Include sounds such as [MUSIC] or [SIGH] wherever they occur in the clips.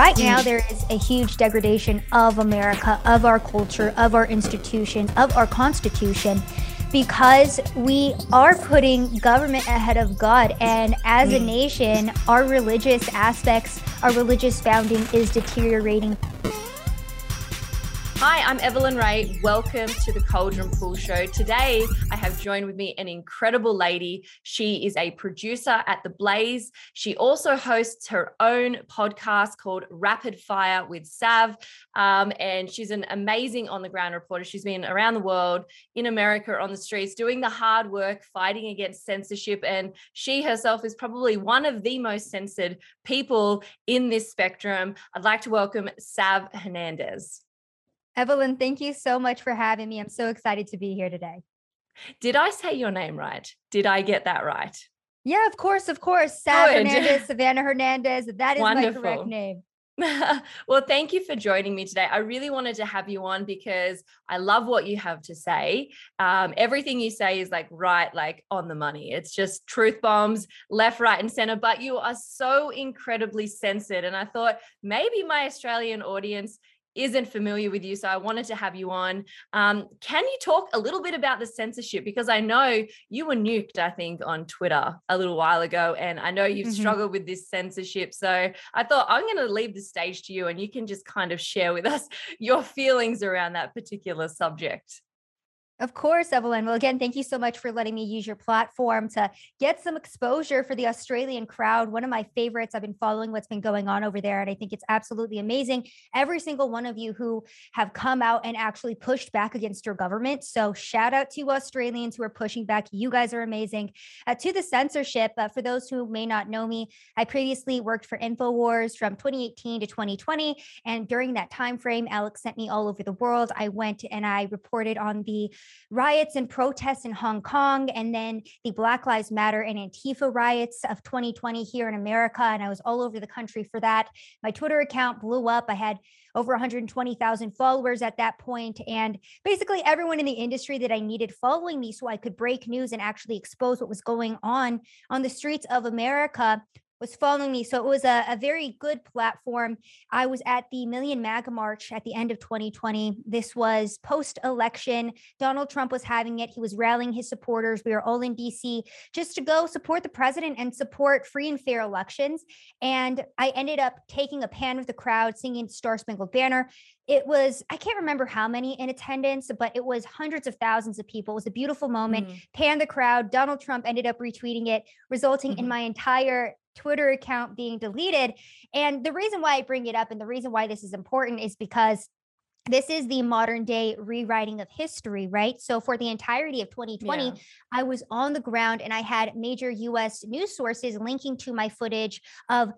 right now, there is a huge degradation of America, of our culture, of our institution, of our Constitution because we are putting government ahead of God. And as a nation, our religious aspects, our religious founding is deteriorating. Hi, I'm Evelyn Rae. Welcome to the Caldron Pool Show. Today, I have joined with me an incredible lady. She is a producer at The Blaze. She also hosts her own podcast called Rapid Fire with Sav. Um, and she's an amazing on the ground reporter. She's been around the world, in America, on the streets, doing the hard work, fighting against censorship. And she herself is probably one of the most censored people in this spectrum. I'd like to welcome Sav Hernandez. Evelyn, thank you so much for having me. I'm so excited to be here today. Did I say your name right? Did I get that right? Yeah, of course, of course. Sav Hernandez, [LAUGHS] Savanah Hernandez. That is Wonderful. my correct name. [LAUGHS] well, thank you for joining me today. I really wanted to have you on because I love what you have to say. Um, everything you say is like right, like on the money. It's just truth bombs left, right, and center. But you are so incredibly censored. And I thought maybe my Australian audience isn't familiar with you. So I wanted to have you on. Um, can you talk a little bit about the censorship? Because I know you were nuked, I think, on Twitter a little while ago. And I know you've mm-hmm. struggled with this censorship. So I thought I'm going to leave the stage to you and you can just kind of share with us [LAUGHS] your feelings around that particular subject. Of course, Evelyn. Well, again, thank you so much for letting me use your platform to get some exposure for the Australian crowd. One of my favorites. I've been following what's been going on over there, and I think it's absolutely amazing. Every single one of you who have come out and actually pushed back against your government. So, shout out to Australians who are pushing back. You guys are amazing. Uh, to the censorship, uh, for those who may not know me, I previously worked for InfoWars from 2018 to 2020, and during that time frame, Alex sent me all over the world. I went and I reported on the riots and protests in Hong Kong, and then the Black Lives Matter and Antifa riots of 2020 here in America. And I was all over the country for that. My Twitter account blew up. I had over 120,000 followers at that point, and basically everyone in the industry that I needed following me so I could break news and actually expose what was going on on the streets of America was following me. So it was a, a, very good platform. I was at the Million MAGA March at the end of 2020. This was post election. Donald Trump was having it. He was rallying his supporters. We were all in DC just to go support the president and support free and fair elections. And I ended up taking a pan with the crowd, singing Star Spangled Banner. It was, I can't remember how many in attendance, but it was hundreds of thousands of people. It was a beautiful moment. Mm. Pan the crowd. Donald Trump ended up retweeting it, resulting mm-hmm. in my entire Twitter account being deleted. And the reason why I bring it up and the reason why this is important is because this is the modern day rewriting of history, right? So, for the entirety of 2020, yeah. I was on the ground and I had major US news sources linking to my footage of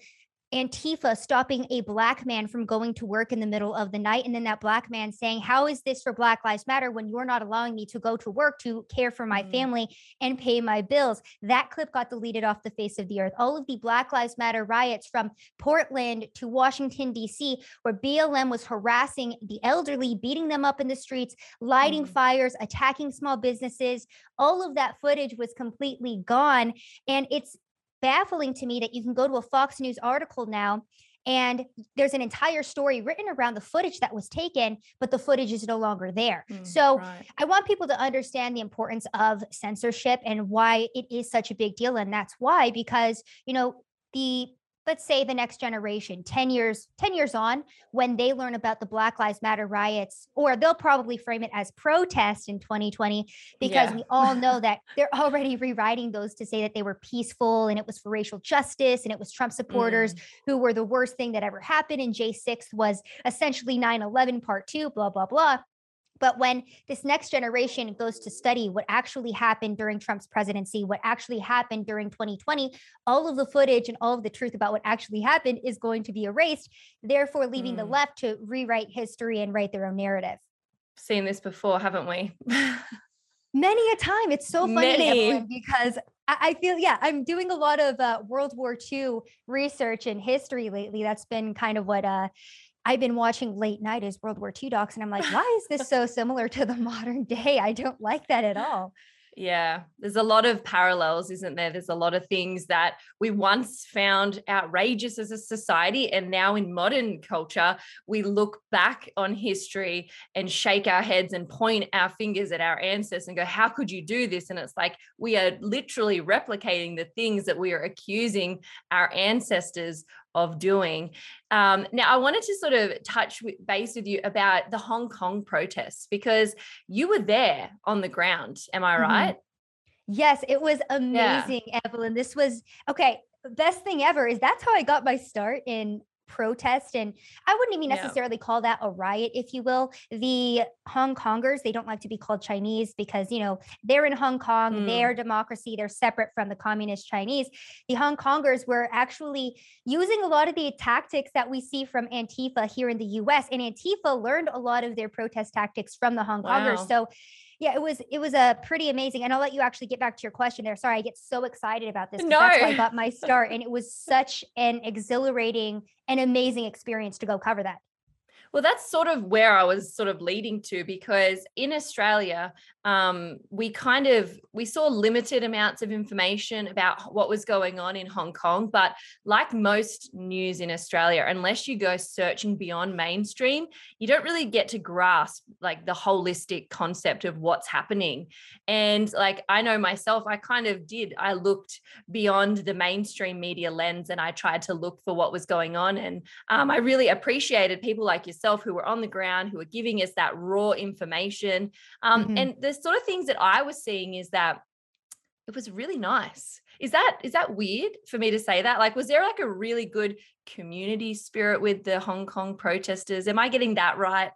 Antifa stopping a black man from going to work in the middle of the night. And then that black man saying, How is this for Black Lives Matter when you're not allowing me to go to work to care for my mm. family and pay my bills? That clip got deleted off the face of the earth. All of the Black Lives Matter riots from Portland to Washington, D.C., where BLM was harassing the elderly, beating them up in the streets, lighting mm. fires, attacking small businesses. All of that footage was completely gone. And it's baffling to me that you can go to a Fox News article now and there's an entire story written around the footage that was taken, but the footage is no longer there. Mm, so right. I want people to understand the importance of censorship and why it is such a big deal. And that's why, because, you know, the let's say the next generation 10 years 10 years on when they learn about the black lives matter riots or they'll probably frame it as protest in 2020 because yeah. we all know that they're already rewriting those to say that they were peaceful and it was for racial justice and it was trump supporters mm. who were the worst thing that ever happened and j6 was essentially 9-11 part 2 blah blah blah but when this next generation goes to study what actually happened during Trump's presidency, what actually happened during 2020, all of the footage and all of the truth about what actually happened is going to be erased, therefore leaving mm. the left to rewrite history and write their own narrative. Seen this before, haven't we? [LAUGHS] Many a time. It's so funny because I feel, yeah, I'm doing a lot of uh, World War II research and history lately. That's been kind of what uh, I've been watching late night as World War II docs, and I'm like, why is this [LAUGHS] so similar to the modern day? I don't like that at all. Yeah, there's a lot of parallels, isn't there? There's a lot of things that we once found outrageous as a society. And now in modern culture, we look back on history and shake our heads and point our fingers at our ancestors and go, How could you do this? And it's like we are literally replicating the things that we are accusing our ancestors of doing. Um, now, I wanted to sort of touch base with you about the Hong Kong protests because you were there on the ground. Am I mm-hmm. right? Mm-hmm. Yes, it was amazing, yeah. Evelyn. This was okay. Best thing ever is that's how I got my start in protest and i wouldn't even necessarily yeah. call that a riot if you will the hong kongers they don't like to be called chinese because you know they're in hong kong mm. they're democracy they're separate from the communist chinese the hong kongers were actually using a lot of the tactics that we see from antifa here in the us and antifa learned a lot of their protest tactics from the hong wow. kongers so yeah, it was it was a pretty amazing. And I'll let you actually get back to your question there. Sorry, I get so excited about this. No. That's I got my [LAUGHS] start. And it was such an exhilarating and amazing experience to go cover that. Well, that's sort of where I was sort of leading to because in Australia, um, we kind of we saw limited amounts of information about what was going on in Hong Kong. But like most news in Australia, unless you go searching beyond mainstream, you don't really get to grasp like the holistic concept of what's happening. And like I know myself, I kind of did. I looked beyond the mainstream media lens and I tried to look for what was going on. And um, I really appreciated people like yourself who were on the ground, who were giving us that raw information. Um, mm-hmm. And the the sort of things that I was seeing is that it was really nice. Is that is that weird for me to say that? Like, was there like a really good community spirit with the Hong Kong protesters? Am I getting that right?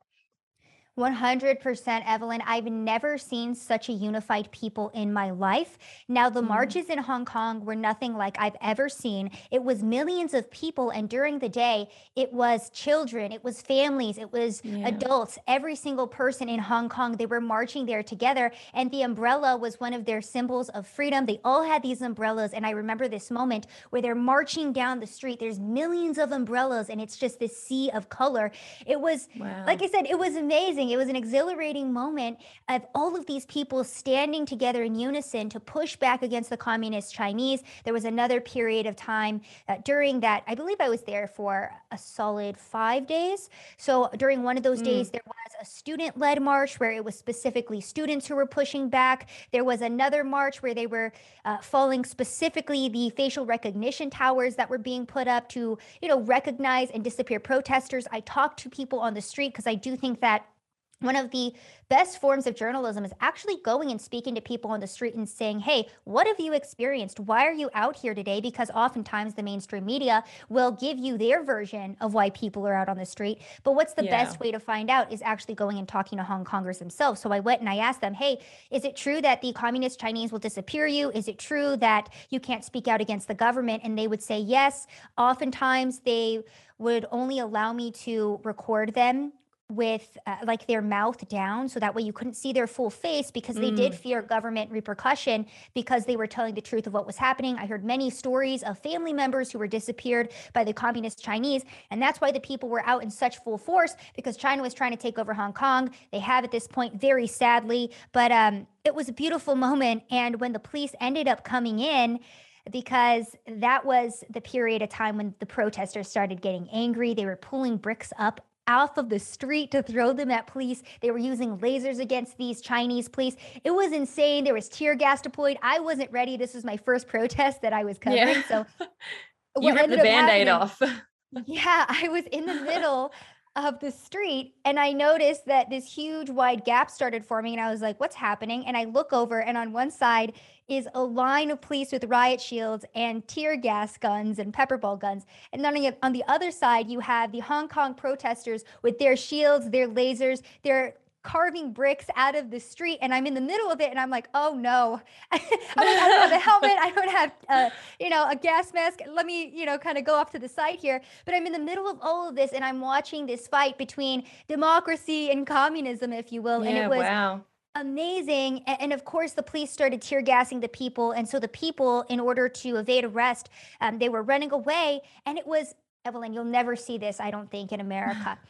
100% Evelyn. I've never seen such a unified people in my life. Now, the mm. marches in Hong Kong were nothing like I've ever seen. It was millions of people. And during the day, it was children, it was families, it was yeah. adults. Every single person in Hong Kong, they were marching there together. And the umbrella was one of their symbols of freedom. They all had these umbrellas. And I remember this moment where they're marching down the street. There's millions of umbrellas, and it's just this sea of color. It was, wow. like I said, it was amazing amazing. It was an exhilarating moment of all of these people standing together in unison to push back against the communist Chinese. There was another period of time uh, during that, I believe I was there for a solid five days. So during one of those mm. days, there was a student led march where it was specifically students who were pushing back. There was another march where they were uh, following specifically the facial recognition towers that were being put up to, you know, recognize and disappear protesters. I talked to people on the street because I do think that one of the best forms of journalism is actually going and speaking to people on the street and saying, Hey, what have you experienced? Why are you out here today? Because oftentimes the mainstream media will give you their version of why people are out on the street. But what's the yeah. best way to find out is actually going and talking to Hong Kongers themselves. So I went and I asked them, Hey, is it true that the communist Chinese will disappear you? Is it true that you can't speak out against the government? And they would say yes. Oftentimes they would only allow me to record them with uh, like their mouth down so that way you couldn't see their full face because they mm. did fear government repercussion because they were telling the truth of what was happening. I heard many stories of family members who were disappeared by the communist Chinese and that's why the people were out in such full force because China was trying to take over Hong Kong. They have at this point very sadly, but um it was a beautiful moment and when the police ended up coming in because that was the period of time when the protesters started getting angry. They were pulling bricks up off of the street to throw them at police. They were using lasers against these Chinese police. It was insane. There was tear gas deployed. I wasn't ready. This was my first protest that I was covering. Yeah. So [LAUGHS] you ripped the band-aid off. [LAUGHS] yeah, I was in the middle of the street and I noticed that this huge wide gap started forming and I was like, what's happening? And I look over and on one side is a line of police with riot shields and tear gas guns and pepper ball guns. And then on the other side, you have the Hong Kong protesters with their shields, their lasers, their carving bricks out of the street and I'm in the middle of it and I'm like, oh no, I, [LAUGHS] mean, I don't have a helmet. I don't have, uh, you know, a gas mask. Let me, you know, kind of go off to the side here. But I'm in the middle of all of this and I'm watching this fight between democracy and communism, if you will. Yeah, and it was wow amazing. And, of course, the police started tear gassing the people. And so the people, in order to evade arrest, um, they were running away. And it was, Evelyn, you'll never see this, I don't think, in America. [LAUGHS]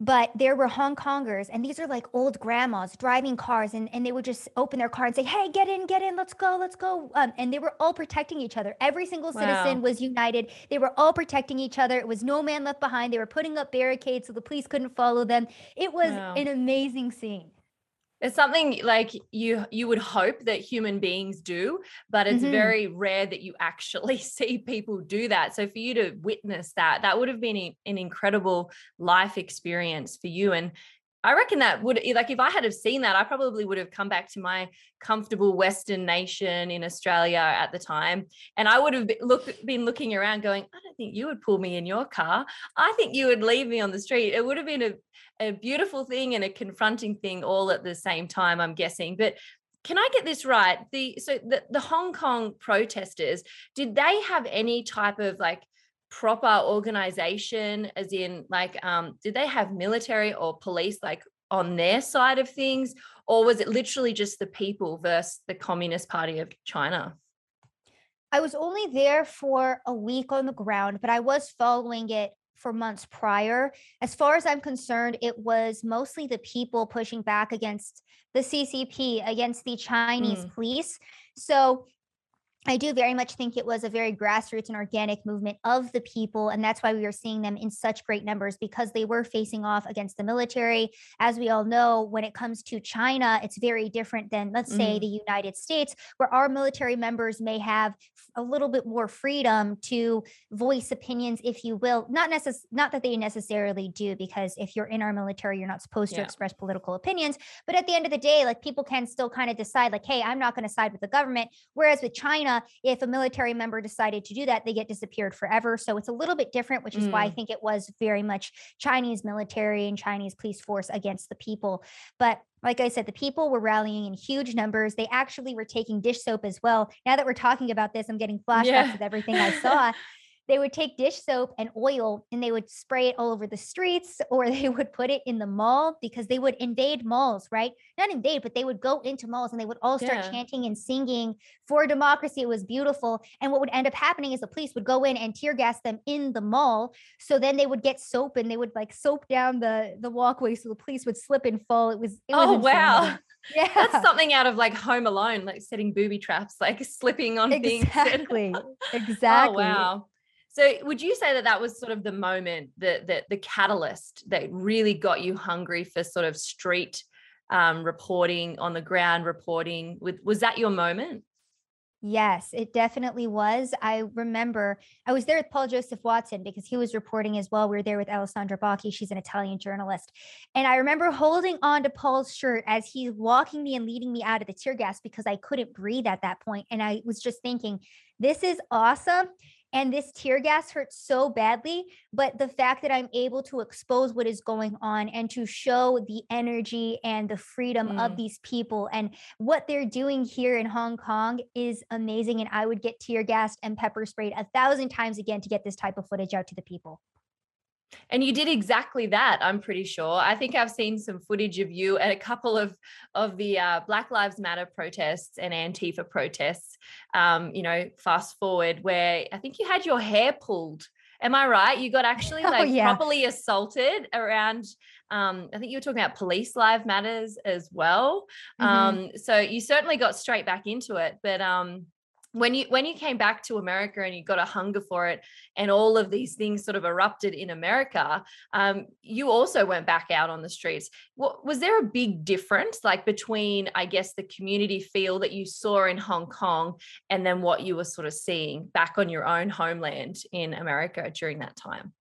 but there were Hong Kongers, and these are like old grandmas driving cars, and, and they would just open their car and say, Hey, get in, get in, let's go, let's go. Um, and they were all protecting each other. Every single citizen wow. was united. They were all protecting each other. It was no man left behind. They were putting up barricades so the police couldn't follow them. It was wow. an amazing scene it's something like you you would hope that human beings do but it's mm-hmm. very rare that you actually [LAUGHS] see people do that so for you to witness that that would have been an incredible life experience for you and I reckon that would eh, like if I had have seen that, I probably would have come back to my comfortable Western nation in Australia at the time, and I would have been, look, been looking around, going, "I don't think you would pull me in your car. I think you would leave me on the street." It would have been a a beautiful thing and a confronting thing all at the same time. I'm guessing, but can I get this right? The so the, the Hong Kong protesters did they have any type of like proper organization as in like um did they have military or police like on their side of things? Or was it literally just the people versus the communist party of china? I was only there for a week on the ground but i was following it for months prior. As far as i'm concerned it was mostly the people pushing back against the ccp against the chinese mm. police. So I do very much think it was a very grassroots and organic movement of the people. And that's why we were seeing them in such great numbers because they were facing off against the military. As we all know, when it comes to China, it's very different than, let's mm-hmm. say, the United States, where our military members may have a little bit more freedom to voice opinions, if you will. Not necess- not that they necessarily do, because if you're in our military, you're not supposed yeah. to express political opinions. But at the end of the day, like people can still kind of decide, like, hey, I'm not going to side with the government. Whereas with China, if a military member decided to do that, they get disappeared forever. So it's a little bit different, which is mm. why I mm. think it was very much Chinese military and Chinese police force against the people. But like I said, the people were rallying in huge numbers. They actually were taking dish soap as well. Now that we're talking about this, I'm getting flashbacks yeah. with everything I saw. [LAUGHS] they would take dish soap and oil and they would spray it all over the streets [LAUGHS] or they would put it in the mall because they would invade malls, right? Not invade, but they would go into malls and they would all start yeah. chanting and singing for democracy. It was beautiful. And what would end up happening is the police would go in and tear gas them in the mall. So then they would get soap and they would like soap down the the walkway so the police would slip and fall. It was it was Oh wow. [LAUGHS] Yeah. That's something out of like Home Alone, like setting booby traps, like slipping on exactly. things. [LAUGHS] Oh, exactly. Exactly. Oh, wow. So would you say that that was sort of the moment that the, the catalyst that really got you hungry for sort of street um, reporting on the ground reporting with was that your moment? Yes, it definitely was. I remember I was there with Paul Joseph Watson because he was reporting as well. We were there with Alessandra Bocchi. She's an Italian journalist. And I remember holding on to Paul's shirt as he's walking me and leading me out of the tear gas because I couldn't breathe at that point. And I was just thinking, this is awesome and this tear gas hurts so badly but the fact that i'm able to expose what is going on and to show the energy and the freedom mm. of these people and what they're doing here in hong kong is amazing and i would get tear gassed and pepper sprayed a thousand times again to get this type of footage out to the people and you did exactly that, I'm pretty sure. I think I've seen some footage of you at a couple of of the uh, Black Lives Matter protests and Antifa protests. Um, you know, fast forward where I think you had your hair pulled. Am I right? You got actually oh, like oh, yeah. properly assaulted around. Um, I think you were talking about police live matters as well. Mm-hmm. Um, so you certainly got straight back into it, but um, when you when you came back to America and you got a hunger for it, and all of these things sort of erupted in America, um, you also went back out on the streets. What, was there a big difference, like between I guess the community feel that you saw in Hong Kong and then what you were sort of seeing back on your own homeland in America during that time?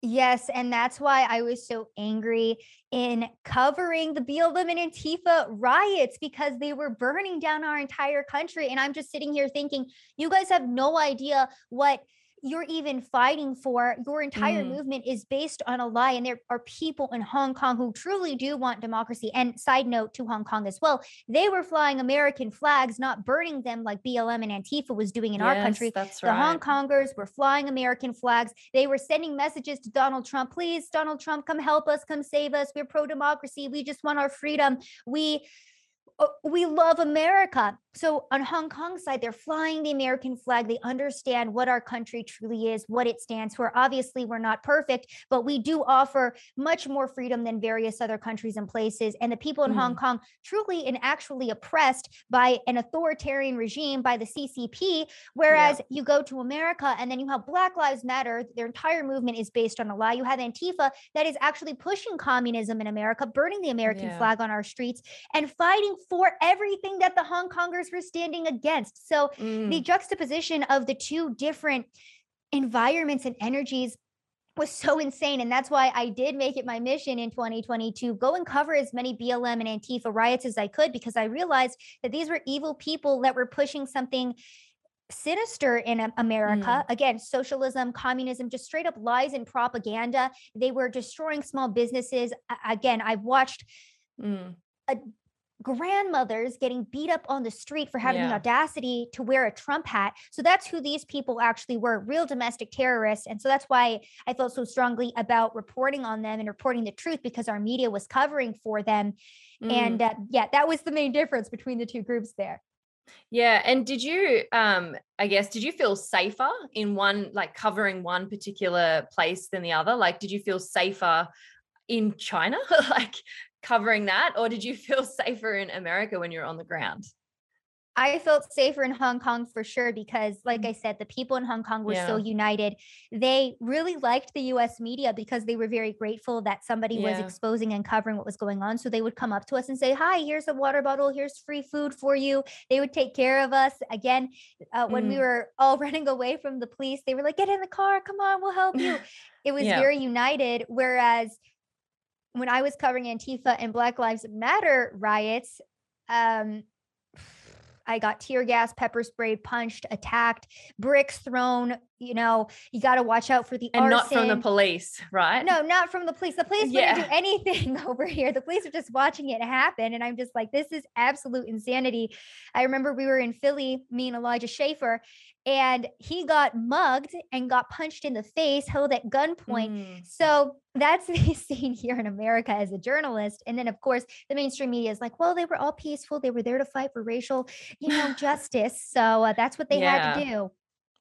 Yes, and that's why I was so angry in covering the BLM and Antifa riots because they were burning down our entire country. And I'm just sitting here thinking, you guys have no idea what you're even fighting for. Your entire mm. movement is based on a lie. And there are people in Hong Kong who truly do want democracy. And side note to Hong Kong as well, they were flying American flags, not burning them like BLM and Antifa was doing in yes, our country. That's right. The Hong Kongers were flying American flags. They were sending messages to Donald Trump, please, Donald Trump, come help us, come save us. We're pro democracy. We just want our freedom. We we love America. So on Hong Kong side, they're flying the American flag. They understand what our country truly is, what it stands for. Obviously, we're not perfect, but we do offer much more freedom than various other countries and places. And the people in mm. Hong Kong truly and actually oppressed by an authoritarian regime by the CCP. Whereas yeah. you go to America and then you have Black Lives Matter, their entire movement is based on a lie. You have Antifa that is actually pushing communism in America, burning the American yeah. flag on our streets, and fighting for everything that the Hong Kongers were standing against. So mm. the juxtaposition of the two different environments and energies was so insane. And that's why I did make it my mission in 2022 go and cover as many BLM and Antifa riots as I could because I realized that these were evil people that were pushing something sinister in America. Mm. Again, socialism, communism, just straight up lies and propaganda. They were destroying small businesses. Again, I've watched mm. a grandmothers getting beat up on the street for having yeah. the audacity to wear a Trump hat. So that's who these people actually were real domestic terrorists. And so that's why I felt so strongly about reporting on them and reporting the truth because our media was covering for them. Mm. And uh, yeah, that was the main difference between the two groups there. Yeah. And did you, um, I guess, did you feel safer in one, like covering one particular place than the other? Like, did you feel safer in China? [LAUGHS] like, covering that or did you [LAUGHS] feel safer in America when you're on the ground? I felt safer in Hong Kong for sure because, like mm. I said, the people in Hong Kong were yeah. so united. They really liked the US media because they were very grateful that somebody yeah. was exposing and covering what was going on. So they would come up to us and say, Hi, here's a water bottle. Here's free food for you. They would take care of us. Again, uh, when mm. we were all [LAUGHS] running away from the police, they were like, Get in the car. Come on, we'll help you. [LAUGHS] It was yeah. very united. Whereas when I was covering Antifa and Black Lives Matter riots, um, I got tear gas, pepper sprayed, punched, attacked, bricks thrown. You know, you got to watch out for the and arson. not from the police, right? No, not from the police. The police yeah. wouldn't do anything [LAUGHS] over here. The police are just watching it happen, and I'm just like, this is absolute insanity. I remember we were in Philly, me and Elijah Schaffer, and he got mugged and got punched in the face, held at gunpoint. Mm. So that's [LAUGHS] the scene here in America as a journalist. And then, of course, the mainstream media is like, well, they were all peaceful. They were there to fight for racial, you know, [LAUGHS] justice. So uh, that's what they yeah. had to do.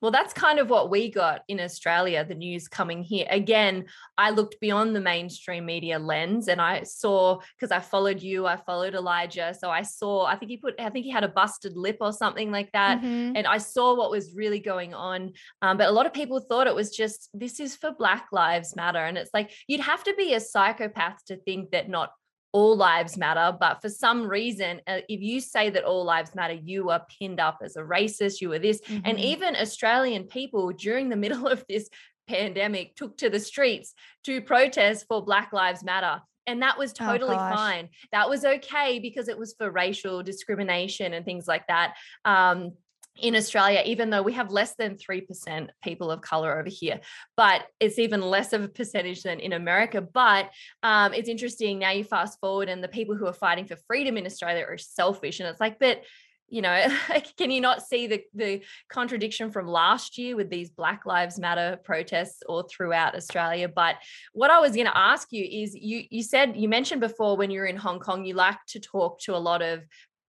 Well, that's kind of what we got in Australia, the news coming here. Again, I looked beyond the mainstream media lens and I saw because I followed you, I followed Elijah. So I saw, I think he put, I think he had a busted lip or something like that. Mm-hmm. And I saw what was really going on. Um, but a lot of people thought it was just, this is for Black Lives Matter. And it's like, you'd have to be a psychopath to think that not all lives matter. But for some reason, uh, if you say that all lives matter, you are pinned up as a racist, you are this. Mm-hmm. And even Australian people during the [LAUGHS] middle of this pandemic took to the streets to protest for Black Lives Matter. And that was oh, totally oh, fine. That was okay because it was for racial discrimination and things like that. Um, in Australia, even though we have less than 3% people of color over here, but it's even less of a percentage than in America. But um, it's interesting now you fast forward and the people who are fighting for freedom in Australia are selfish. And it's like, but you know, [LAUGHS] can you not see the, the contradiction from last year with these Black Lives Matter protests all throughout Australia? But what I was going to ask you is you you said you mentioned before when you were in Hong Kong, you like to talk to a lot of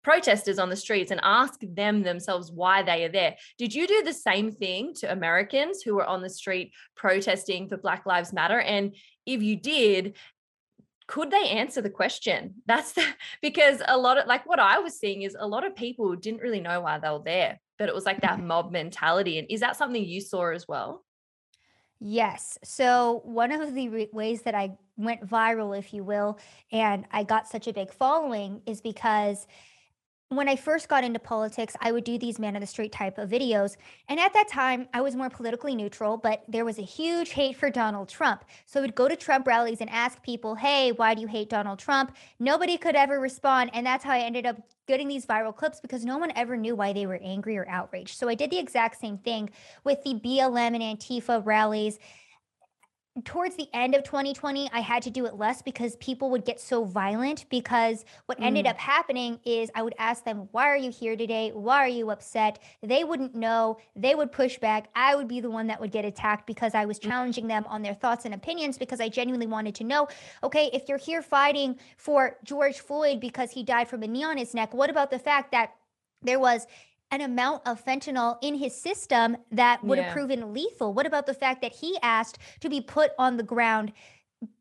protesters on the streets and ask them themselves why they are there. Did you do the same thing to Americans who were on the street protesting for Black Lives Matter? And if you did, could they answer the question? [LAUGHS] That's the, because a lot of like what I was seeing is a lot of people didn't really know why they were there, but it was like that mm-hmm. mob mentality. And is that something you saw as well? Yes. So, one of the re- ways that I went viral, if you will, and I got such a big following is because when I first got into politics, I would do these man of the street type of videos. And at that time, I was more politically neutral, but there was a huge hate for Donald Trump. So I would go to Trump rallies and ask people, hey, why do you hate Donald Trump? Nobody could ever respond. And that's how I ended up getting these viral clips because no one ever knew why they were angry or outraged. So I did the exact same thing with the BLM and Antifa rallies towards the end of 2020 i had to do it less because people would get so violent because what ended Mm. up happening is i would ask them why are you here today why are you upset they wouldn't know they would push back i would be the one that would get attacked because i was Mm. challenging them on their thoughts and opinions because i genuinely wanted to know okay if you're here fighting for george floyd because he died from a knee on his neck what about the fact that there was an amount of fentanyl in his system that would have proven lethal. What about the fact that he asked to be put on the ground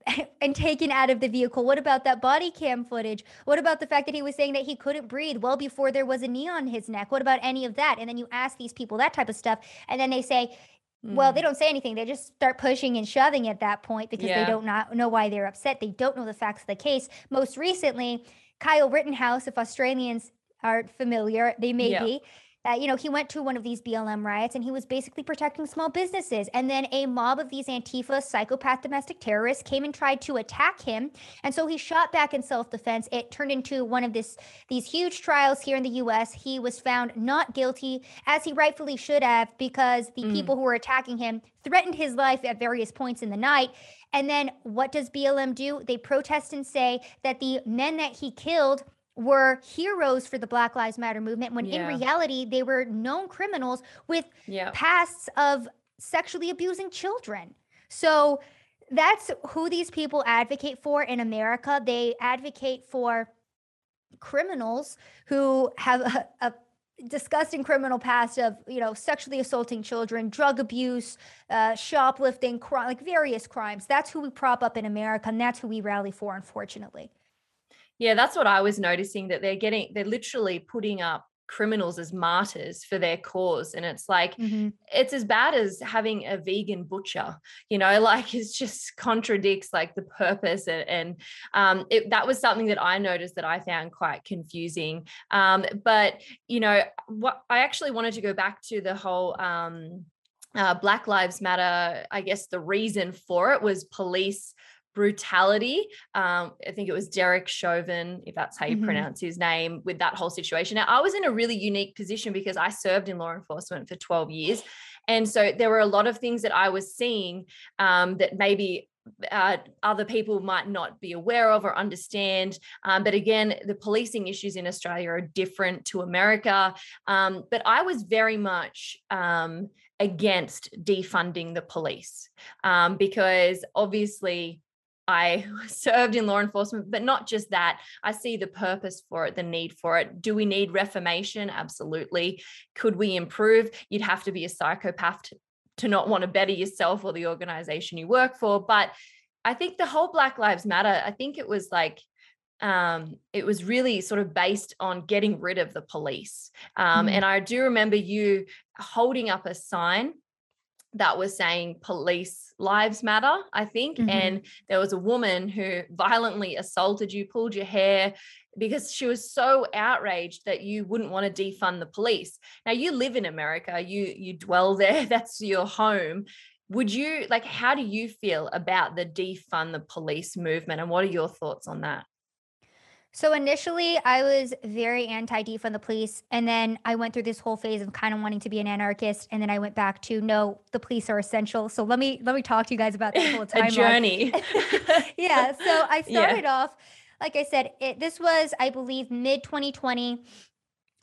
[LAUGHS] and taken out of the vehicle? What about that body cam footage? What about the fact that he was saying that he couldn't breathe well before there was a knee on his neck? What about any of that? And then you ask these people that type of stuff, and then they say, well, they hmm. don't say anything. They just start pushing and shoving at that point because Yeah. they don't not know why they're upset. They don't know the facts of the case. Most recently, Kyle Rittenhouse, if Australians aren't familiar, they may Yeah. be. Uh, you know, he went to one of these BLM riots and he was basically protecting small businesses. And then a mob of these Antifa psychopath domestic terrorists came and tried to attack him. And so he shot back in self-defense. It turned into one of this these huge trials here in the US. He was found not guilty, as he rightfully should have, because the Mm. people who were attacking him threatened his life at various points in the night. And then what does BLM do? They protest and say that the men that he killed were heroes for the Black Lives Matter movement when Yeah. in reality they were known criminals with Yeah. pasts of sexually abusing children. So that's who these people advocate for in America. They advocate for criminals who have a, a disgusting criminal past of you know sexually assaulting children drug abuse uh, shoplifting crime like various crimes that's who we prop up in america and that's who we rally for unfortunately Yeah, that's what I was noticing that they're getting, they're literally putting up criminals as martyrs for their cause. And it's like, it's as bad as having a vegan butcher, you know, [LAUGHS] like it just contradicts like the purpose. And, and um, it, that was something that I noticed that I found quite confusing. Um, but, you know, what I actually wanted to go back to the whole, um, uh, Black Lives Matter, I guess the reason for it was police brutality. Um, I think it was Derek Chauvin, if that's how you Mhm. pronounce his name, with that whole situation. Now, I was in a really unique position because I served in law enforcement for 12 years. And so there were a lot of things that I was seeing um, that maybe uh, other people might not be aware of or understand. Um, but again, the policing issues in Australia are different to America. Um, but I was very much um, against defunding the police um, because obviously I [LAUGHS] served in law enforcement, but not just that. I see the purpose for it, the need for it. Do we need reformation? Absolutely. Could we improve? You'd have to be a psychopath to, to not want to better yourself or the organization you work for. But I think the whole Black Lives Matter, I think it was like, um, it was really sort of based on getting rid of the police. Um, Mm. And I do remember you holding up a sign that was saying police lives matter, I think. Mhm. And there was a woman who violently assaulted you, pulled your hair because she was so outraged that you wouldn't want to defund the police. Now you live in America, you you dwell there, [LAUGHS] that's your home. Would you like how do you feel about the defund the police movement and what are your thoughts on that? So initially, I was very anti defund the police, and then I went through this whole phase of kind of wanting to be an anarchist, and then I went back to no, the police are essential. So let me let me talk to you guys about that whole [LAUGHS] timeline. journey. [LAUGHS] yeah. So I [LAUGHS] Yeah. started off, like I said, it, this was, I believe, mid 2020,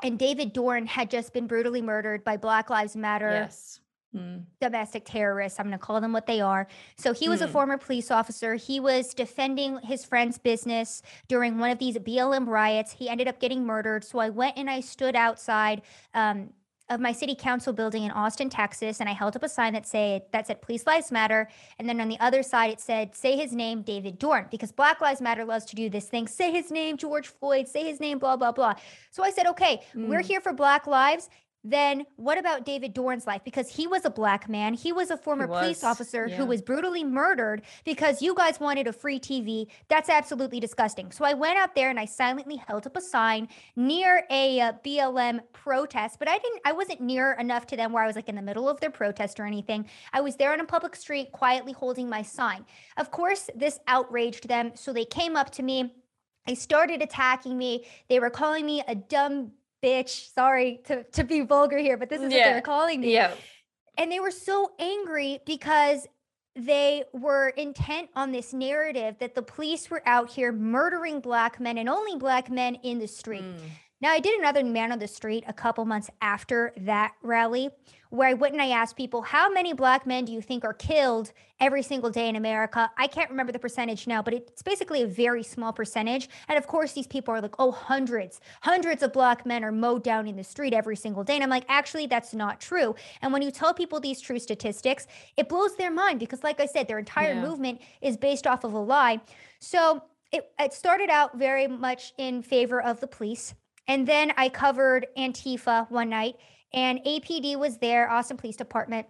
and David Dorn had just been brutally murdered by Black Lives Matter yes. Mm, domestic terrorists. I'm going to call them what they are. So he was a Mm. former police officer. He was defending his friend's business during one of these BLM riots. He ended up getting murdered. So I went and I stood outside um, of my city council building in Austin, Texas, and I held up a sign that said that said "Police Lives Matter," and then on the other side it said "Say his name, David Dorn," because Black Lives Matter loves to do this thing: say his name, George Floyd, say his name, blah blah blah. So I said, "Okay, we're Mm. here for Black lives." Then what about David Dorn's life? Because he was a black man. He was a former police officer yeah. who was brutally murdered because you guys wanted a free TV. That's absolutely disgusting. So I went out there and I silently held up a sign near a uh, BLM protest, but I didn't, I wasn't near enough to them where I was like in the middle of their protest or anything. I was there on a public street quietly holding my sign. Of course, this outraged them. So they came up to me. They started attacking me. They were calling me a dumb bitch. Sorry to, to be vulgar here, but this is what they're calling me. Yeah. And they were so angry because they were intent on this narrative that the police were out here murdering black men and only black men in the street. Mm. Now, I did another man on the street a couple months after that rally where I went and I asked people, how many black men do you think are killed every single day in America? I can't remember the percentage now, but it's basically a very small percentage. And of course, these people are like, oh, hundreds, hundreds of black men are mowed down in the street every single day. And I'm like, actually, that's not true. And when you tell people these true statistics, it blows their mind because, like I said, their entire yeah. movement is based off of a lie. So it, it started out very much in favor of the police and then I covered Antifa one night, and APD was there, Austin Police Department.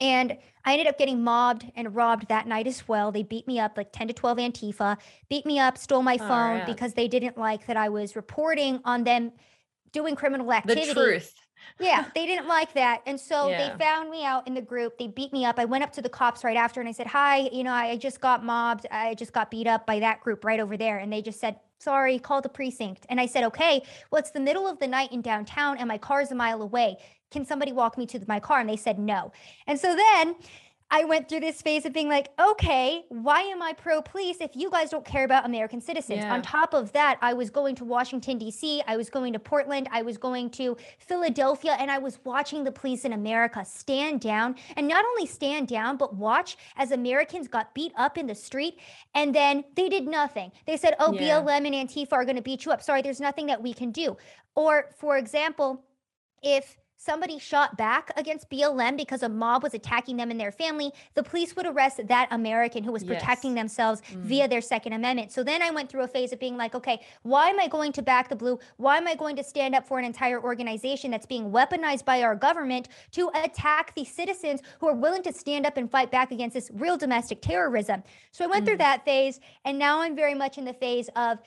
And I ended up getting mobbed and robbed that night as well. They beat me up like 10 to 12 Antifa, beat me up, stole my oh, phone yeah. because they didn't like that I was reporting on them doing criminal activity. The truth. yeah, [LAUGHS] they didn't like that. And so yeah. they found me out in the group. They beat me up. I went up to the cops right after and I said, Hi, you know, I just got mobbed. I just got beat up by that group right over there. And they just said, sorry, call the precinct. And I said, okay, well, it's the middle of the night in downtown and my car's a mile away. Can somebody walk me to my car? And they said no. And so then I went through this phase of being like, okay, why am I pro police if you guys don't care about American citizens? Yeah. On top of that, I was going to Washington, D.C., I was going to Portland, I was going to Philadelphia, and I was watching the police in America stand down and not only stand down, but watch as Americans got beat up in the street. And then they did nothing. They said, oh, yeah. BLM and Antifa are going to beat you up. Sorry, there's nothing that we can do. Or, for example, if somebody shot back against BLM because a mob was attacking them and their family, the police would arrest that American who was yes. protecting themselves mm. via their Second Amendment. So then I went through a phase of being like, okay, why am I going to back the blue? Why am I going to stand up for an entire organization that's being weaponized by our government to attack the citizens who are willing to stand up and fight back against this real domestic terrorism? So I went mm. through that phase, and now I'm very much in the phase of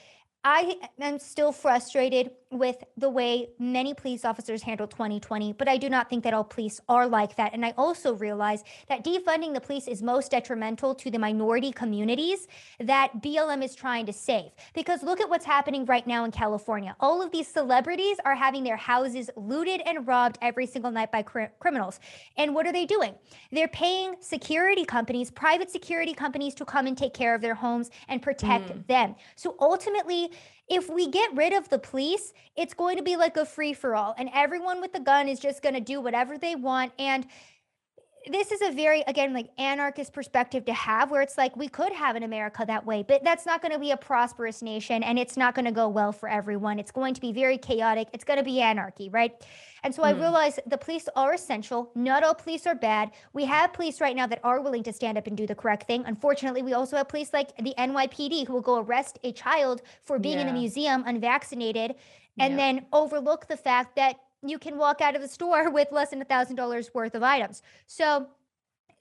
I am still frustrated with the way many police officers handle 2020, but I do not think that all police are like that. And I also realize that defunding the police is most detrimental to the minority communities that BLM is trying to save. Because look at what's happening right now in California. All of these celebrities are having their houses looted and robbed every single night by cr- criminals. And what are they doing? They're paying security companies, private security companies, to come and take care of their homes and protect mm. them. So ultimately, if we get rid of the police, it's going to be like a free for all, and everyone with a gun is just going to do whatever they want. And this is a very again like anarchist perspective to have where it's like we could have an america that way but that's not going to be a prosperous nation and it's not going to go well for everyone it's going to be very chaotic it's going to be anarchy right and so mm. i hmm. realize the police are essential not all police are bad we have police right now that are willing to stand up and do the correct thing unfortunately we also have police like the nypd who will go arrest a child for being yeah. in a museum unvaccinated and yeah. then overlook the fact that you can walk out of the store [LAUGHS] with less than a thousand dollars worth of items. So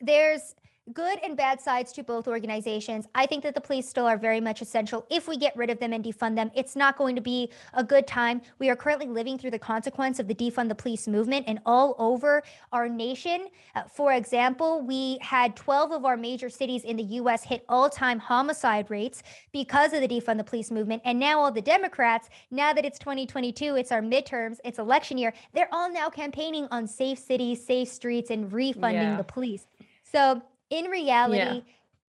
there's good and bad sides to both organizations. I think that the police still are very much essential. If we get rid of them and defund them, it's not going to be a good time. We are currently living through the consequence of the defund the police movement and all over our nation. Uh, for example, we had 12 of our major cities in the US hit all-time homicide rates because of the defund the police movement. And now all the Democrats, now that it's 2022, it's our midterms, it's election year, they're all now campaigning on safe cities, safe streets and refunding yeah. the police. So in reality, yeah.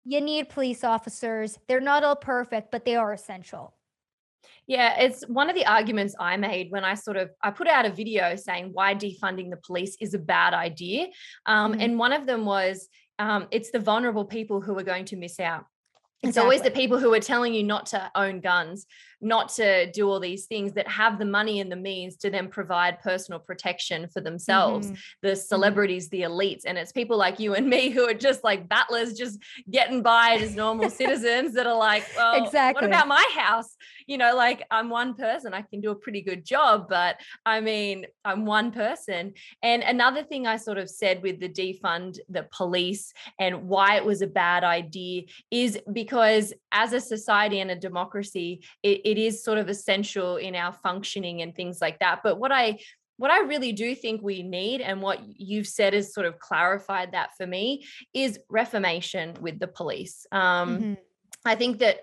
you need police officers. They're not all perfect, but they are essential. Yeah, it's one of the arguments I made when I sort of I put out a video saying why defunding the police is a bad idea, um, mm-hmm. and one of them was um, it's the vulnerable people who are going to miss out. It's exactly. always the people who are telling you not to own guns, not to do all these things that have the money and the means to then provide personal protection for themselves mm-hmm. the mm-hmm. celebrities the elites and it's people like you and me who are just like battlers just getting by as normal [LAUGHS] citizens that are like well exactly what about my house you know like i'm one person i can do a pretty good job but i mean i'm one person and another thing i sort of said with the defund the police and why it was a bad idea is because as a society and a democracy it, it is sort of essential in our functioning and things like that. But what I what I really do think we need, and what you've said has sort of clarified that for me, is reformation with the police. Um, mm-hmm. I think that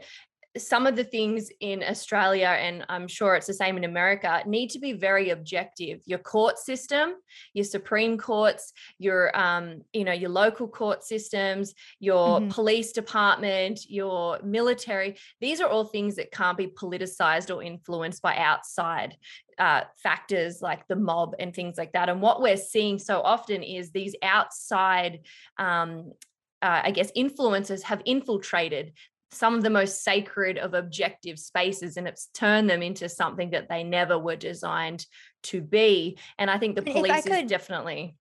some of the things in Australia, and I'm sure it's the same in America, need to be very objective. Your court system, your Supreme Courts, your um, you know, your local court systems, your mm-hmm. police department, your military. These are all things that can't be politicized or influenced by outside uh, factors like the mob and things like that. And what we're seeing so often is these outside um, uh, I guess, influencers have infiltrated some of the most sacred of objective spaces and it's turned them into something that they never were designed to be. And I think the police could, is definitely.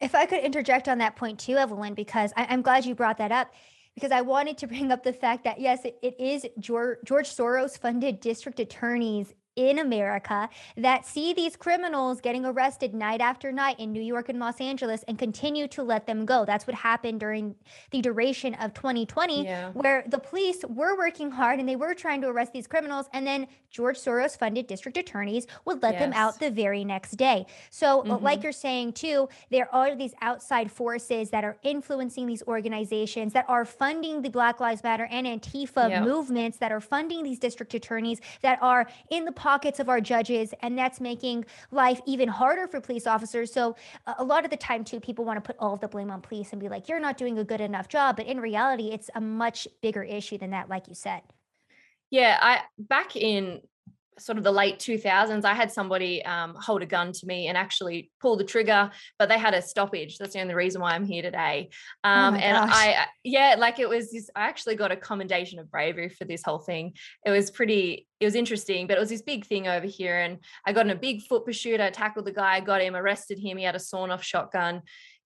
If I could interject on that point too, Evelyn, because I, am glad you brought that up. Because I wanted to bring up the fact that yes, it, it is George, George Soros funded district attorneys in America that see these criminals getting arrested night after night in New York and Los Angeles and continue to let them go. That's what happened during the duration of 2020, yeah. where the police were working hard and they were trying to arrest these criminals. And then George Soros funded district attorneys would let yes. them out the very next day. So, mm-hmm. like you're saying too, there are these outside forces that are influencing these organizations that are funding the Black Lives Matter and Antifa movements, that are funding these district attorneys, that are in the pockets of our judges, and that's making life even harder for police officers. So, uh, a lot of the time, too, people want to put all of the blame on police and be like, you're not doing a good enough job. But in reality, it's a much bigger issue than that, like you said. Yeah, I back in sort of the late 2000s i had somebody um, hold a gun to me and actually pull the trigger but they had a stoppage. That's the only reason why i'm here today. Oh um, oh and gosh. i yeah like it was this i actually got a commendation of bravery for this whole thing. It was pretty it was interesting but it was this big thing over here and i got in a big foot pursuit. I tackled the guy got him arrested him. He had a sawn off shotgun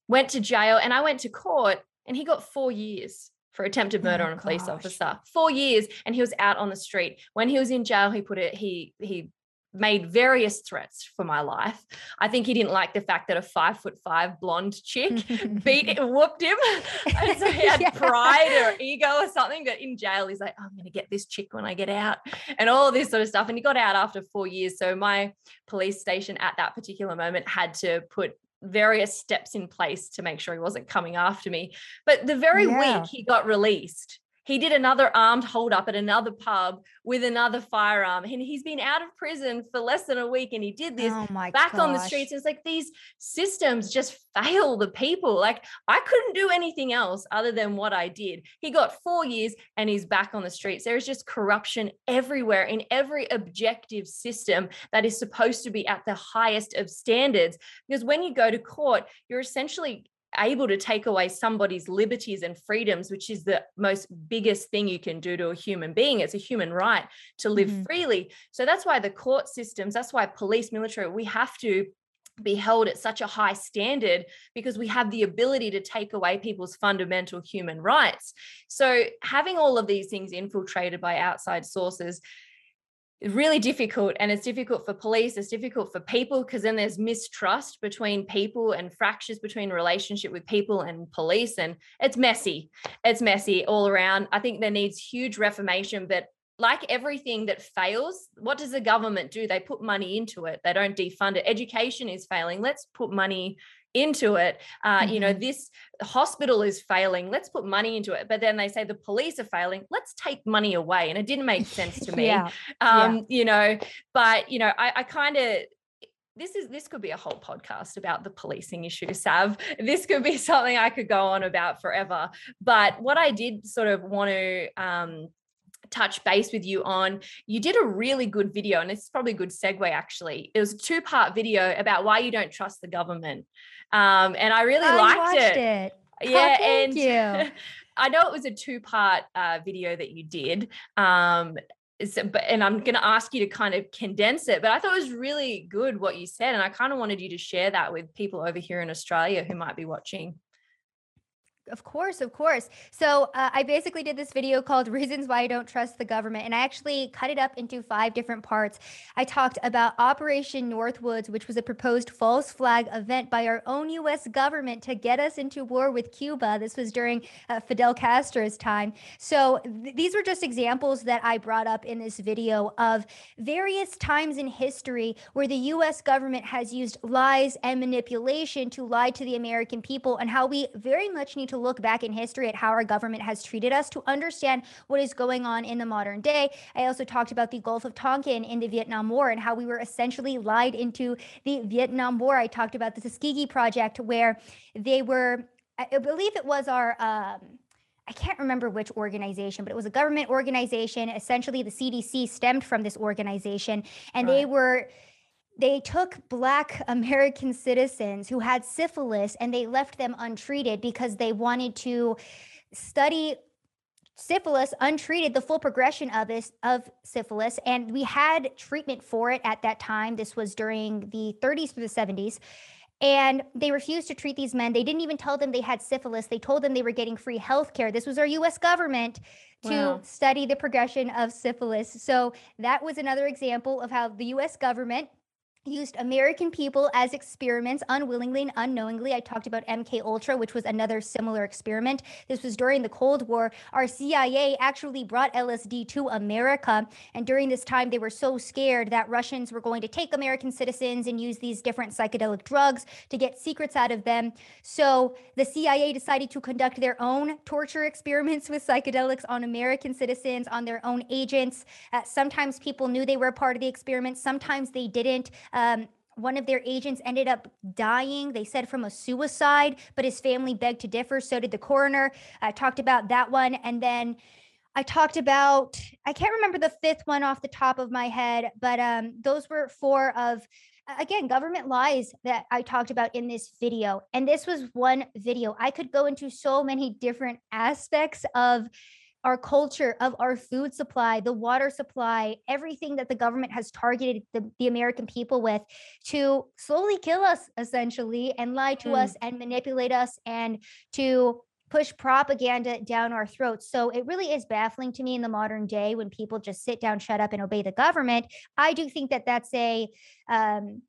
went to jail and i went to court and he got four years for attempted oh murder oh on a police gosh. officer. Four years, and he was out on the street. When he was in jail, he put it. He he made various threats for my life. I think he didn't like the fact that a five foot five blonde chick [LAUGHS] beat whooped him. [LAUGHS] And so he had yeah. pride or ego or something. But in jail, he's like, I'm gonna get this chick when I get out, and all this sort of stuff. And he got out after four years. So my police station at that particular moment had to put various steps in place to make sure he wasn't coming after me. But the very yeah. week he got released, he did another armed holdup at another pub with another firearm. And he's been out of prison for less than a week. And he did this oh back gosh. on the streets. It's like these systems just fail the people. Like I couldn't do anything else other than what I did. He got four years and he's back on the streets. There is just corruption everywhere in every objective system that is supposed to be at the highest of standards. Because when you go to court, you're essentially able to take away somebody's liberties and freedoms, which is the most biggest thing you can do to a human being. It's a human right to live mm-hmm. freely. So that's why the court systems, that's why police, military, we have to be held at such a high standard because we have the ability to take away people's fundamental human rights. So having all of these things infiltrated by outside sources really difficult and it's difficult for police it's difficult for people because then there's mistrust between people and fractures between relationship with people and police and it's messy. It's messy all around. I think there needs huge reformation but like everything that fails what does the government do? They put money into it. They don't defund it. Education is failing. Let's put money into it. Uh, mm-hmm. You know, mm-hmm. this hospital is failing. Let's put money into it. But then they say the police are failing. Let's take money away. And it didn't make sense to [LAUGHS] me. yeah. Um, yeah. You know, but, you know, I, I kind of, this is this could be a whole podcast about the policing issue sav this could be [LAUGHS] something i could go on about forever but what i did sort of want to um, touch base with you on. You did a really good video, and it's probably a good segue actually. It was a two part video about why you don't trust the government. Um, and I really liked it. it. [LAUGHS] Yeah. Oh, and you. [LAUGHS] I know it was a two part uh, video that you did. Um, so, but, and I'm going to ask you to kind of condense it, but I thought it was really good what you said. And I kind of wanted you to share that with people over here in Australia who might be watching. Of course, of course. So uh, I basically did this video called Reasons Why I Don't Trust the Government. And I actually cut it up into five different parts. I talked about Operation Northwoods, which was a proposed false flag event by our own US government to get us into war with Cuba. This was during uh, Fidel Castro's time. So th- these were just examples that I brought up in this video of various times in history where the US government has used lies and manipulation to lie to the American people and how we very much need to to look back in history at how our government has treated us to understand what is going on in the modern day. I also talked about the Gulf of Tonkin in the Vietnam War and how we were essentially lied into the Vietnam War. I talked about the Tuskegee Project, where they were, I believe it was our. Um, I can't remember which organization, but it was a government organization. Essentially, the CDC stemmed from this organization, and right. they were they took black American citizens who had syphilis and they left them untreated because they wanted to study syphilis untreated the full progression of this of syphilis. And we had treatment for it at that time. This was during the 30s through the 70s and they refused to treat these men. They didn't even tell them they had syphilis. They told them they were getting free health care this was our US government to wow. study the progression of syphilis. So that was another example of how the US government used American people as experiments unwillingly and unknowingly. I talked about MK Ultra, which was another similar experiment. This was during the Cold War. Our CIA actually brought LSD to America, and during this time they were so scared that Russians were going to take American citizens and use these different psychedelic drugs to get secrets out of them. So the CIA decided to conduct their own torture experiments with psychedelics on American citizens, on their own agents. Uh, sometimes people knew they were a part of the experiment, sometimes they didn't. Um, one of their agents ended up dying. They said from a suicide, but his family begged to differ. So did the coroner. I talked about that one. And then I talked about, I can't remember the fifth one off the top of my head, but um, those were four of, again, government lies that I talked about in this video. And this was one video. I could go into so many different aspects of our culture, of our food supply, the water supply, everything that the government has targeted the, the American people with to slowly kill us, essentially, and lie to mm. us and manipulate us and to push propaganda down our throats. So it really is baffling to me in the modern day when people just sit down, shut up, and obey the government. I do think that that's a um,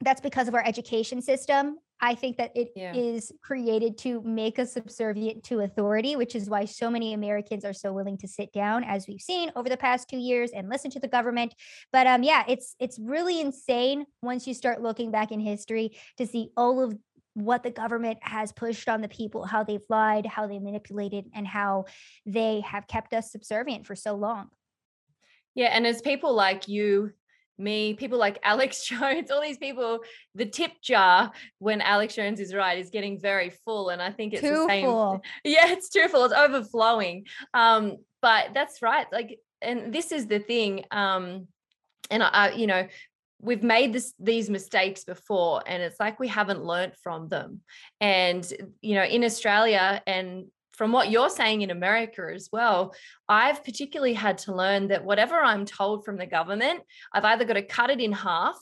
that's because of our education system. I think that it yeah. is created to make us subservient to authority, which is why so many Americans are so willing to sit down, as we've seen over the past two years, and listen to the government. But um, yeah, it's it's really insane once you start looking back in history to see all of what the government has pushed on the people, how they've lied, how they manipulated, and how they have kept us subservient for so long. Yeah, and as people like you me, people like [LAUGHS] Alex Jones, all these people, the tip jar when Alex Jones is right is getting very full. And I think it's too the same. Full. [LAUGHS] Yeah, it's too full. It's overflowing. Um, but that's right. Like, and this is the thing. Um, and I, I you know, we've made this these mistakes before and it's like we haven't learned from them and you know in australia and from what you're saying in America as well, I've particularly had to learn that whatever I'm told from the government, I've either got to cut it in half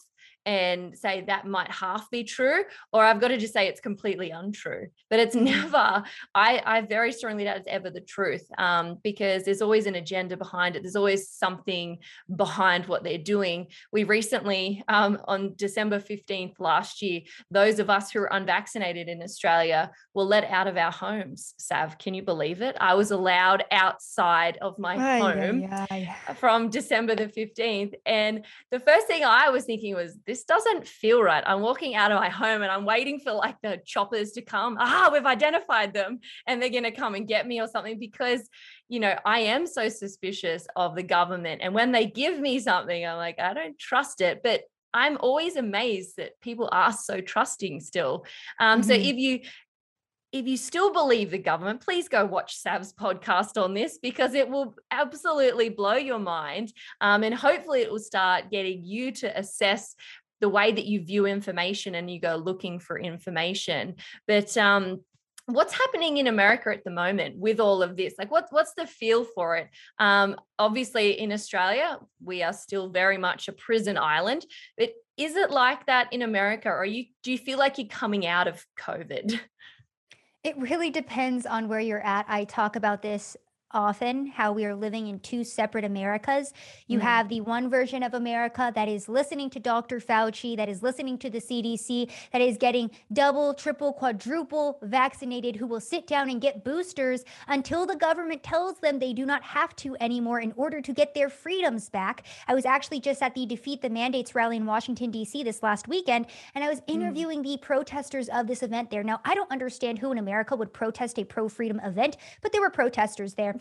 and say that might half be true or i've got to just say it's completely untrue. But it's mm-hmm. never i i very strongly doubt it's ever the truth um, because there's always an agenda behind it. There's always something behind what they're doing. We recently um, on december 15th last year those of us who are unvaccinated in australia were let out of our homes sav. Can you believe it? I was allowed outside of my aye, home aye, aye. from december the 15th and the first thing i was thinking was this doesn't feel right. I'm walking out of my home and I'm waiting for like the choppers to come. Ah, we've identified them and they're going to come and get me or something because, you know, I am so suspicious of the government. And when they give me something, I'm like, I don't trust it. But I'm always amazed that people are so trusting still. Um, mm-hmm. So if you if you still believe the government, please go watch Sav's podcast on this because it will absolutely blow your mind. Um, and hopefully, it will start getting you to assess the way that you view information and you go looking for information. But um, what's happening in America at the moment with all of this? Like, what's what's the feel for it? Um, obviously, in Australia, we are still very much a prison island. But is it like that in America? Or you do you feel like you're coming out of COVID? It really depends on where you're at. I talk about this often how we are living in two separate Americas. You mm. have the one version of America that is listening to Dr. Fauci, that is listening to the CDC, that is getting double, triple, quadruple vaccinated, who will sit down and get boosters until the government tells them they do not have to anymore in order to get their freedoms back. I was actually just at the Defeat the Mandates rally in Washington, D.C. this last weekend, and I was mm. interviewing mm. the protesters of this event there. Now, I don't understand who in America would protest a pro freedom event, but there were protesters there.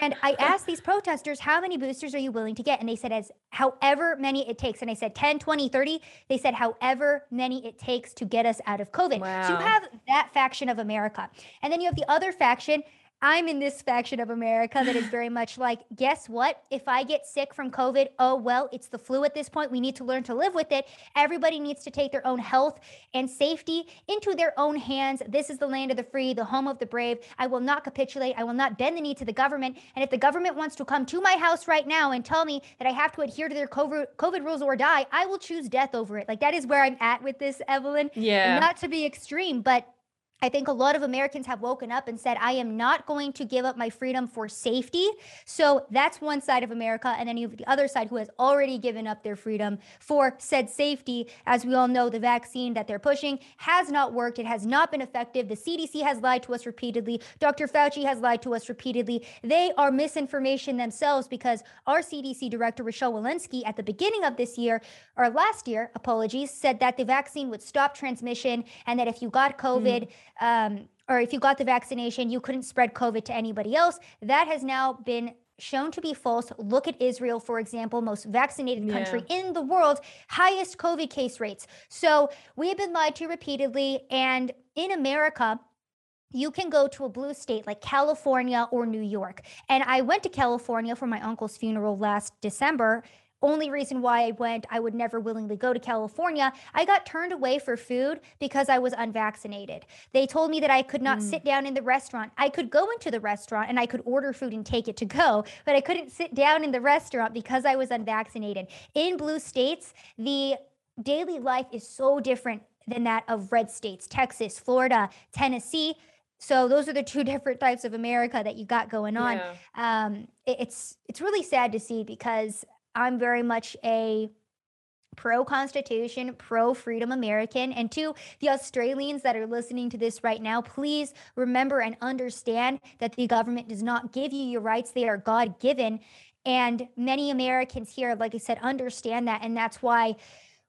And I asked these protesters, how many boosters are you willing to get? And they said, as however many it takes. And I said, 10, 20, 30. They said, however many it takes to get us out of COVID. Wow. So you have that faction of America. And then you have the other faction I'm in this faction of America that is [SIGHS] very much like, guess what? If I get sick from COVID, oh, well, it's the flu at this point. We need to learn to live with it. Everybody needs to take their own health and safety into their own hands. This is the land of the free, the home of the brave. I will not capitulate. I will not bend the knee to the government. And if the government wants to come to my house right now and tell me that I have to adhere to their COVID, COVID rules or die, I will choose death over it. Like that is where I'm at with this, Evelyn. Yeah. Not to be extreme, but I think a lot of Americans have woken up and said, I am not going to give up my freedom for safety. So that's one side of America. And then you have the other side who has already given up their freedom for said safety. As we all know, the vaccine that they're pushing has not worked. It has not been effective. The CDC has lied to us repeatedly. Dr. Fauci has lied to us repeatedly. They are misinformation themselves because our CDC director, Rochelle Walensky, at the beginning of this year, or last year, apologies, said that the vaccine would stop transmission and that if you got COVID, mm um, or if you got the vaccination, you couldn't spread COVID to anybody else. That has now been shown to be false. Look at Israel, for example, most vaccinated country yeah. in the world, highest COVID case rates. So we have been lied to repeatedly. And in America, you can go to a blue state like California or New York. And I went to California for my uncle's funeral last December only reason why I went, I would never willingly go to California. I got turned away for food because I was unvaccinated. They told me that I could not mm. sit down in the restaurant. I could go into the restaurant and I could order food and take it to go, but I couldn't sit down in the restaurant because I was unvaccinated. In blue states, the daily life is so different than that of red states, Texas, Florida, Tennessee. So those are the two [LAUGHS] different types of America that you got going on. Yeah. Um, it, it's it's really sad to see because I'm very much a pro Constitution, pro freedom American. And to the Australians that are listening to this right now, please remember and understand that the government does not give you your rights, they are God given. And many Americans here, like I said, understand that. And that's why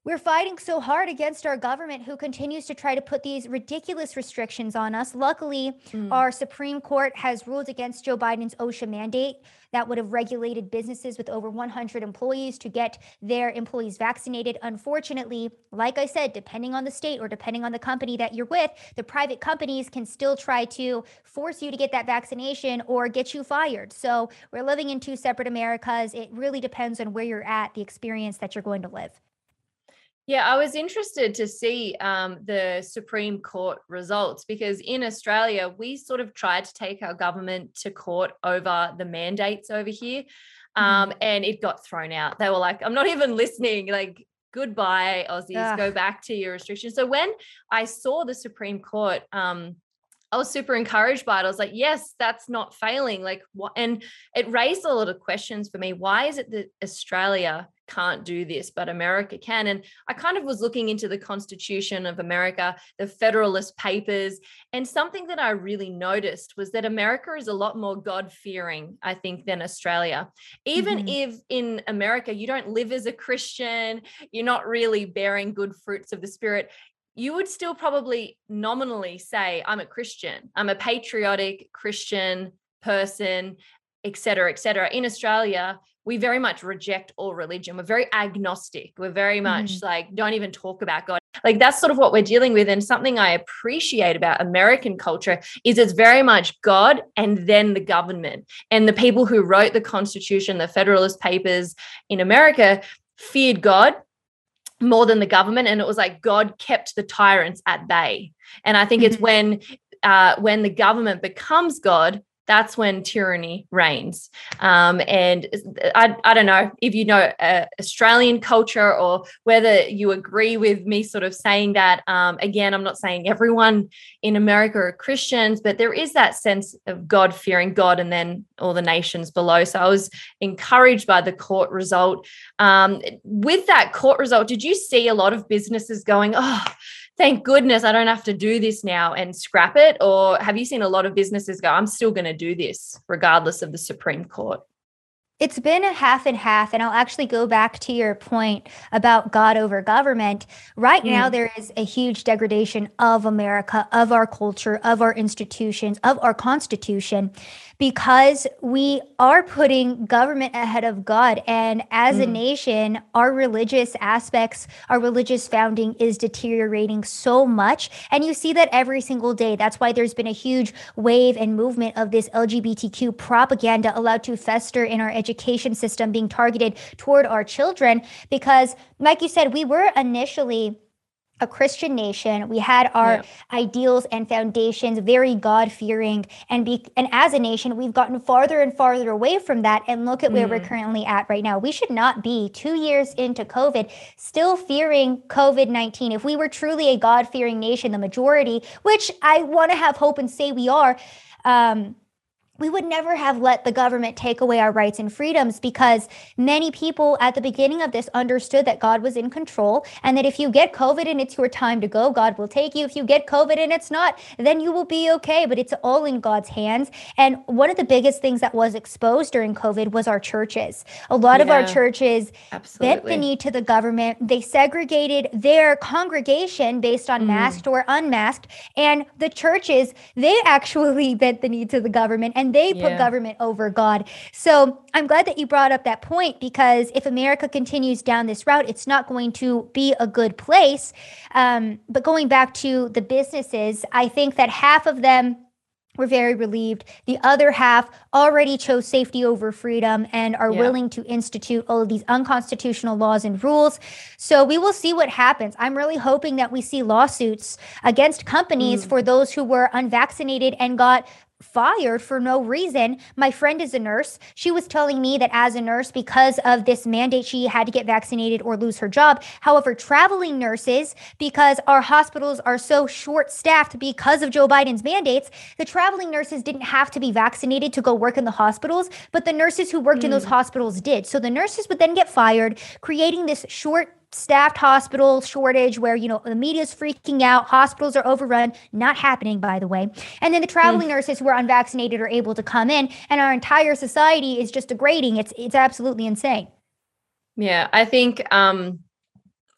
we're fighting so hard against our government who continues to try to put these ridiculous restrictions on us. Luckily, mm. our Supreme Court has ruled against Joe Biden's OSHA mandate that would have regulated businesses with over 100 employees to get their employees vaccinated. Unfortunately, like I said, depending on the state or depending on the company that you're with, the private companies can still try to force you to get that vaccination or get you fired. So we're living in two separate Americas. It really depends on where you're at, the experience that you're going to live. Yeah, I was interested to see um, the Supreme Court results because in Australia, we sort of tried to take our government to court over the mandates over here. Um, mm. And it got thrown out. They were like, I'm not even [LAUGHS] listening. Like, goodbye, Aussies, Ugh. go back to your restrictions. So when I saw the Supreme Court, um, I was super encouraged by it. I was like, yes, that's not failing. Like, what? And it raised a lot of questions for me. Why is it that Australia can't do this, but America can. And I kind of was looking into the Constitution of America, the Federalist Papers, and something that I really noticed was that America is a lot more God fearing, I think, than Australia. Even mm-hmm. if in America you don't live as a Christian, you're not really bearing good fruits of the Spirit. You would still probably nominally say, I'm a Christian, I'm a patriotic Christian person, etc., etc. In Australia, we very much reject all religion. We're very agnostic. We're very much mm. like, don't even talk about God. Like that's sort of what we're dealing with. And something I appreciate about American culture is it's very much God and then the government. And the people who wrote the Constitution, the Federalist Papers in America feared God more than the government. And it was like God kept the tyrants at bay. And I think mm-hmm. it's when uh, when the government becomes God that's when tyranny reigns. Um, and I, I don't know if you know uh, Australian culture or whether you agree with me sort of saying that. Um, again, I'm not saying everyone in America are Christians, but there is that sense of God fearing God and then all the nations below. So I was encouraged by the court result. Um, with that court result, did you see a lot of businesses going, oh, thank goodness I don't have to do this now and scrap it? Or have you seen a lot of businesses go, I'm still going to do this regardless of the Supreme Court? It's been a half and half. And I'll actually go back to your point about God over government. Right mm. now, there is a huge degradation of America, of our culture, of our institutions, of our Constitution because we are putting government ahead of God. And as mm. a nation, our religious aspects, our religious founding is deteriorating so much. And you see that every single day. That's why there's been a huge wave and movement of this LGBTQ propaganda allowed to fester in our education system, being targeted toward our children. Because, like you said, we were initially a Christian nation. We had our yeah. ideals and foundations very God fearing, and be and as a nation, we've gotten farther and farther away from that. And look at where mm. we're currently at right now. We should not be two years into COVID still fearing COVID nineteen. If we were truly a God fearing nation, the majority, which I want to have hope and say we are. Um, we would never have let the government take away our rights and freedoms because many people at the beginning of this understood that God was in control and that if you get COVID and it's your time to go, God will take you. If you get COVID and it's not, then you will be okay. But it's all in God's hands. And one of the biggest things that was exposed during COVID was our churches. A lot yeah, of our churches absolutely. bent the knee to the government. They segregated their congregation based on mm. masked or unmasked. And the churches, they [LAUGHS] actually bent the knee to the government and and they put yeah. government over God. So I'm glad that you brought up that point because if America continues down this route, it's not going to be a good place. Um, but going back to the businesses, I think that half of them were very relieved. The other half already chose safety over freedom and are yeah. willing to institute all of these unconstitutional laws and rules. So we will see what happens. I'm really hoping that we see lawsuits against companies mm. for those who were unvaccinated and got fired for no reason. My friend is a nurse. She was telling me that as a nurse, because of this mandate, she had to get vaccinated or lose her job. However, traveling nurses, because our hospitals are so short staffed because of Joe Biden's mandates, the traveling nurses didn't have to be vaccinated to go work in the hospitals, but the nurses who worked mm. in those mm. hospitals did. So the nurses would then get fired, creating this short staffed hospital shortage where you know the media is freaking out hospitals are overrun not happening by the way and then the traveling mm. nurses who are unvaccinated are able to come in and our entire society is just degrading it's it's absolutely insane yeah i think um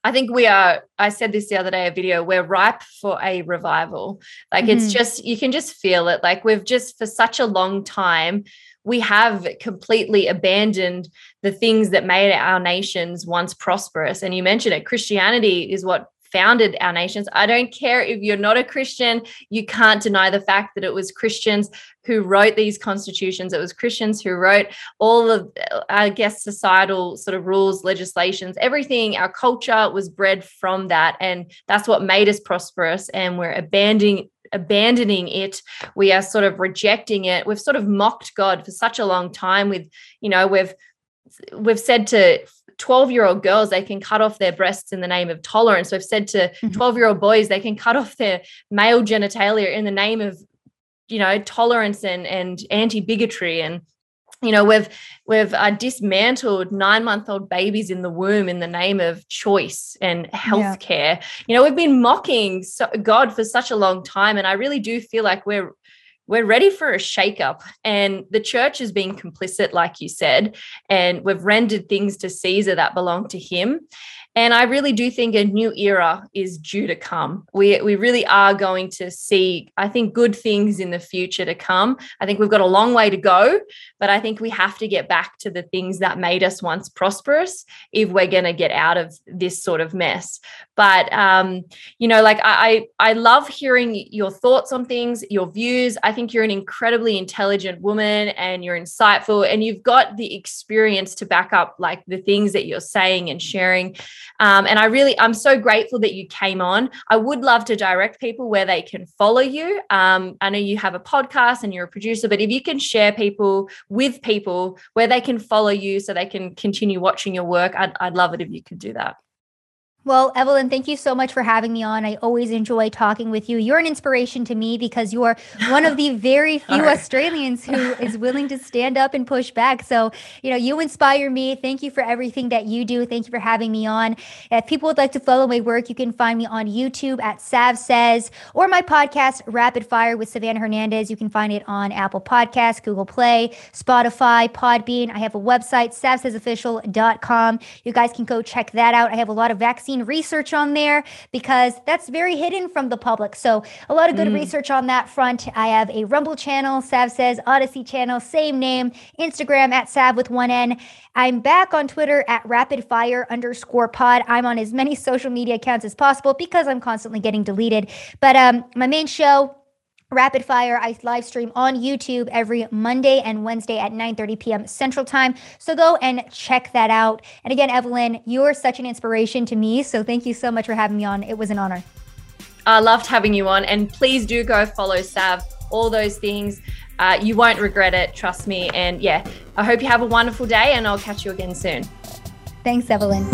I think we are, I said this the other day, a video, we're ripe for a revival. Like mm-hmm. it's just, you can just feel it. Like we've just, for such a long time, we have completely abandoned the things that made our nations once prosperous. And you mentioned it, Christianity is what founded our nations. I don't care if you're not a Christian, you can't deny the fact that it was Christians who wrote these constitutions. It was Christians who wrote all of, I guess, societal sort of rules, legislations, everything. Our culture was bred from that. And that's what made us prosperous. And we're abandoning abandoning it. We are sort of rejecting it. We've sort of mocked god for such a long time with you know we've we've said to 12 year old girls they can cut off their breasts in the name of tolerance. We've said to mm-hmm. 12 year old boys they can cut off their male genitalia in the name of you know tolerance and and anti bigotry and you know we've we've uh, dismantled nine month old babies in the womb in the name of choice and healthcare. Yeah. you know we've been mocking so, god for such a long time and i really do feel like we're we're ready for a shakeup. And the church has been complicit like you said and we've rendered things to caesar that belong to him and I really do think a new era is due to come. We, we really are going to see, I think, good things in the future to come. I think we've got a long way to go, but I think we have to get back to the things that made us once prosperous if we're going to get out of this sort of mess. But, um, you know, like I, I love hearing your thoughts on things, your views. I think you're an incredibly intelligent woman and you're insightful and you've got the experience to back up like the things that you're saying and sharing. Um, and I really, I'm so grateful that you came on. I would love to direct people where they can follow you. Um, I know you have a podcast and you're a producer, but if you can share people with people where they can follow you so they can continue watching your work, I'd, I'd love it if you could do that. Well, Evelyn, thank you so much for having me on. I always enjoy talking with you. You're an inspiration to me because you are one of the [LAUGHS] very few. Australians who [LAUGHS] is willing to stand up and push back. So, you know, you inspire me. Thank you for everything that you do. Thank you for having me on. If people would like to follow my work, you can find me on YouTube at Sav Says or my podcast, Rapid Fire with Savanah Hernandez. You can find it on Apple Podcasts, Google Play, Spotify, Podbean. I have a website, savsaysofficial.com. You guys can go check that out. I have a lot of vaccine vaccine research on there because that's very hidden from the public. So a lot of good mm. research on that front. I have a Rumble channel, Sav says, Odysee channel, same name, Instagram at Sav with one N. I'm back on Twitter at rapid fire underscore pod. I'm on as many social media accounts as possible because I'm constantly getting deleted. But um, my main show, Rapid Fire, I live stream on YouTube every Monday and Wednesday at 9:30 p.m. Central Time. So go and check that out. And again, Evelyn, you're such an inspiration to me. So thank you so much for having me on. It was an honor. I loved having you on, and please do go follow Sav. All those things, uh, you won't regret it. Trust me. And yeah, I hope you have a wonderful day, and I'll catch you again soon. Thanks, Evelyn.